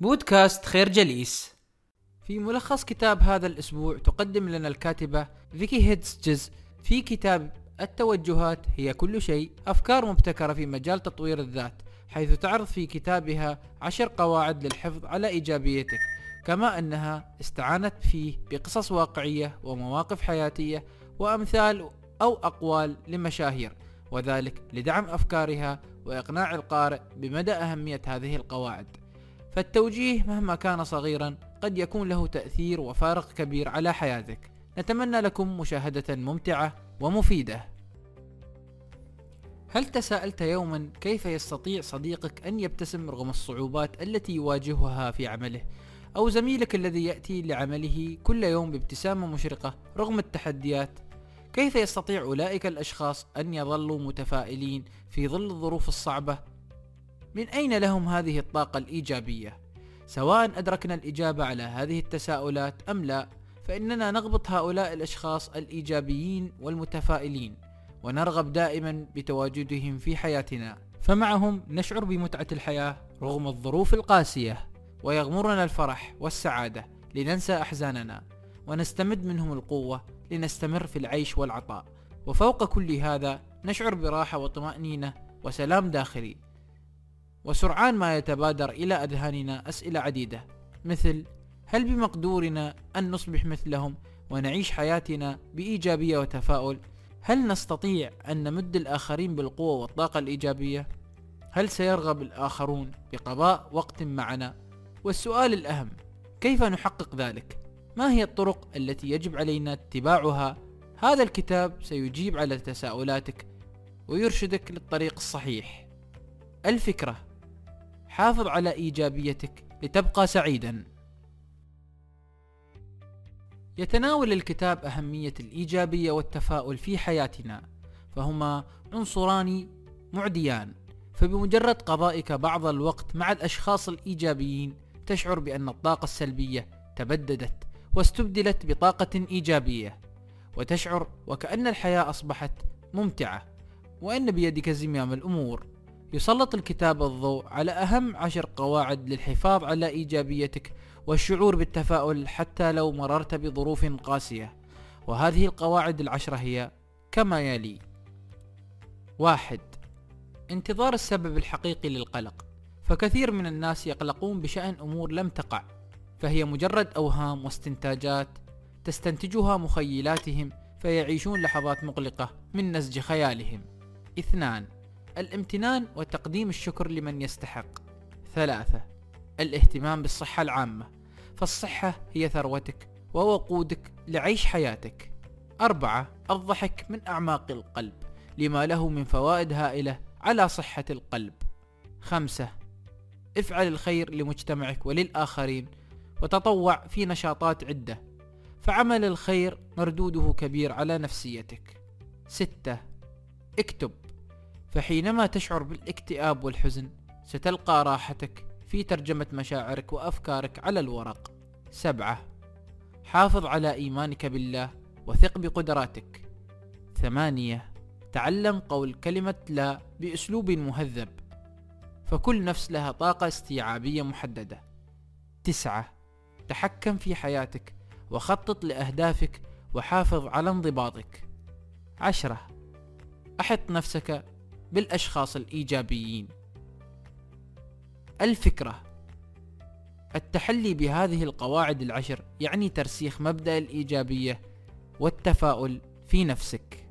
بودكاست خير جليس. في ملخص كتاب هذا الأسبوع تقدم لنا الكاتبة فيكي هيدسجز في كتاب التوجهات هي كل شيء أفكار مبتكرة في مجال تطوير الذات حيث تعرض في كتابها عشر قواعد للحفظ على إيجابيتك كما أنها استعانت فيه بقصص واقعية ومواقف حياتية وأمثال أو أقوال لمشاهير وذلك لدعم أفكارها وإقناع القارئ بمدى أهمية هذه القواعد. فالتوجيه مهما كان صغيرا قد يكون له تأثير وفارق كبير على حياتك. نتمنى لكم مشاهدة ممتعة ومفيدة. هل تساءلت يوما كيف يستطيع صديقك أن يبتسم رغم الصعوبات التي يواجهها في عمله؟ أو زميلك الذي يأتي لعمله كل يوم بابتسامة مشرقة رغم التحديات؟ كيف يستطيع أولئك الأشخاص أن يظلوا متفائلين في ظل الظروف الصعبة من أين لهم هذه الطاقة الإيجابية؟ سواء أدركنا الإجابة على هذه التساؤلات أم لا فإننا نغبط هؤلاء الأشخاص الإيجابيين والمتفائلين ونرغب دائما بتواجدهم في حياتنا. فمعهم نشعر بمتعة الحياة رغم الظروف القاسية ويغمرنا الفرح والسعادة لننسى أحزاننا ونستمد منهم القوة لنستمر في العيش والعطاء. وفوق كل هذا نشعر براحة وطمأنينة وسلام داخلي. وسرعان ما يتبادر إلى أذهاننا أسئلة عديدة مثل هل بمقدورنا أن نصبح مثلهم ونعيش حياتنا بإيجابية وتفاؤل؟ هل نستطيع أن نمد الآخرين بالقوة والطاقة الإيجابية؟ هل سيرغب الآخرون بقضاء وقت معنا؟ والسؤال الأهم كيف نحقق ذلك؟ ما هي الطرق التي يجب علينا اتباعها؟ هذا الكتاب سيجيب على تساؤلاتك ويرشدك للطريق الصحيح. الفكرة حافظ على إيجابيتك لتبقى سعيدا. يتناول الكتاب أهمية الإيجابية والتفاؤل في حياتنا فهما عنصران معديان فبمجرد قضائك بعض الوقت مع الأشخاص الإيجابيين تشعر بأن الطاقة السلبية تبددت واستبدلت بطاقة إيجابية وتشعر وكأن الحياة أصبحت ممتعة وأن بيدك زمام الأمور. يسلط الكتاب الضوء على أهم عشر قواعد للحفاظ على إيجابيتك والشعور بالتفاؤل حتى لو مررت بظروف قاسية. وهذه القواعد العشرة هي كما يلي. واحد. انتظار السبب الحقيقي للقلق. فكثير من الناس يقلقون بشأن أمور لم تقع فهي مجرد أوهام واستنتاجات تستنتجها مخيلاتهم فيعيشون لحظات مقلقة من نسج خيالهم. اثنان. الامتنان وتقديم الشكر لمن يستحق. ثلاثة الاهتمام بالصحة العامة. فالصحة هي ثروتك ووقودك لعيش حياتك. أربعة الضحك من أعماق القلب لما له من فوائد هائلة على صحة القلب. خمسة افعل الخير لمجتمعك وللآخرين وتطوع في نشاطات عدة. فعمل الخير مردوده كبير على نفسيتك. ستة اكتب. فحينما تشعر بالاكتئاب والحزن ستلقى راحتك في ترجمة مشاعرك وأفكارك على الورق. سبعة. حافظ على إيمانك بالله وثق بقدراتك. ثمانية. تعلم قول كلمة لا بأسلوب مهذب فكل نفس لها طاقة استيعابية محددة. تسعة. تحكم في حياتك وخطط لأهدافك وحافظ على انضباطك. عشرة. أحط نفسك بالأشخاص الإيجابيين. الفكرة التحلي بهذه القواعد العشر يعني ترسيخ مبدأ الإيجابية والتفاؤل في نفسك.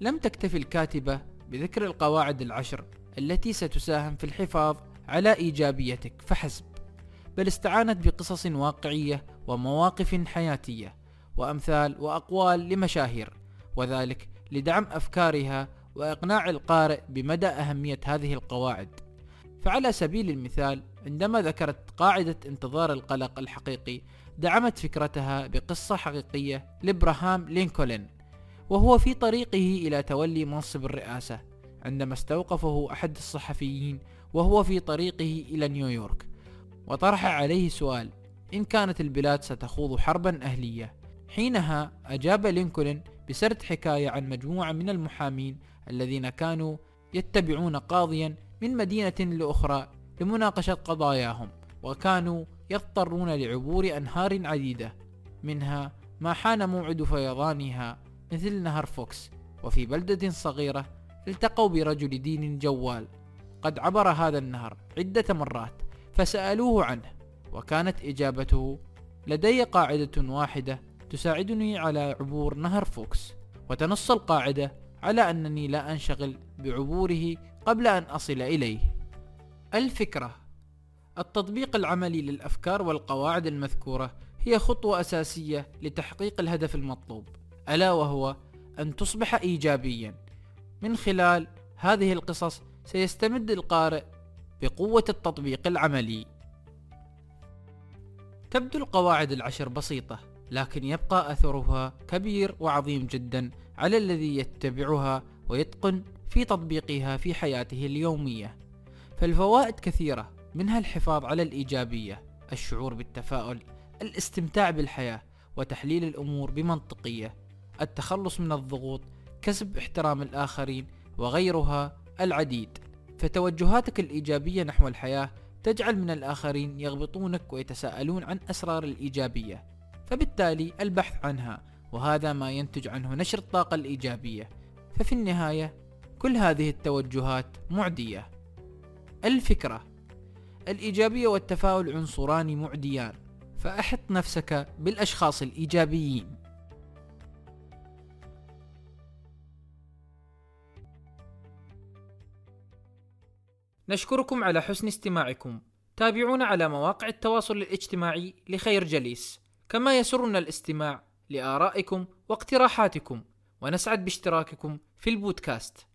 لم تكتفي الكاتبة بذكر القواعد العشر التي ستساهم في الحفاظ على إيجابيتك فحسب. بل استعانت بقصص واقعية ومواقف حياتية وأمثال وأقوال لمشاهير وذلك لدعم أفكارها وإقناع القارئ بمدى أهمية هذه القواعد. فعلى سبيل المثال عندما ذكرت قاعدة انتظار القلق الحقيقي دعمت فكرتها بقصة حقيقية لإبراهام لينكولن وهو في طريقه إلى تولي منصب الرئاسة عندما استوقفه أحد الصحفيين وهو في طريقه إلى نيويورك. وطرح عليه سؤال إن كانت البلاد ستخوض حربا أهلية؟ حينها أجاب لينكولن بسرد حكاية عن مجموعة من المحامين الذين كانوا يتبعون قاضيا من مدينة لأخرى لمناقشة قضاياهم وكانوا يضطرون لعبور أنهار عديدة منها ما حان موعد فيضانها مثل نهر فوكس وفي بلدة صغيرة التقوا برجل دين جوال. قد عبر هذا النهر عدة مرات فسألوه عنه وكانت إجابته لدي قاعدة واحدة تساعدني على عبور نهر فوكس وتنص القاعدة على أنني لا أنشغل بعبوره قبل أن أصل إليه. الفكرة التطبيق العملي للأفكار والقواعد المذكورة هي خطوة أساسية لتحقيق الهدف المطلوب ألا وهو أن تصبح إيجابيا. من خلال هذه القصص سيستمد القارئ بقوة التطبيق العملي. تبدو القواعد العشر بسيطة لكن يبقى أثرها كبير وعظيم جدا على الذي يتبعها ويتقن في تطبيقها في حياته اليومية. فالفوائد كثيرة منها الحفاظ على الإيجابية الشعور بالتفاؤل الاستمتاع بالحياة وتحليل الأمور بمنطقية التخلص من الضغوط كسب احترام الآخرين وغيرها العديد. فتوجهاتك الإيجابية نحو الحياة تجعل من الآخرين يغبطونك ويتساءلون عن أسرار الإيجابية. فبالتالي البحث عنها وهذا ما ينتج عنه نشر الطاقة الإيجابية. ففي النهاية كل هذه التوجهات معدية. الفكرة الإيجابية والتفاؤل عنصران معديان فأحط نفسك بالأشخاص الإيجابيين. نشكركم على حسن استماعكم. تابعونا على مواقع التواصل الاجتماعي لخير جليس. كما يسرنا الاستماع لآرائكم واقتراحاتكم ونسعد باشتراككم في البودكاست.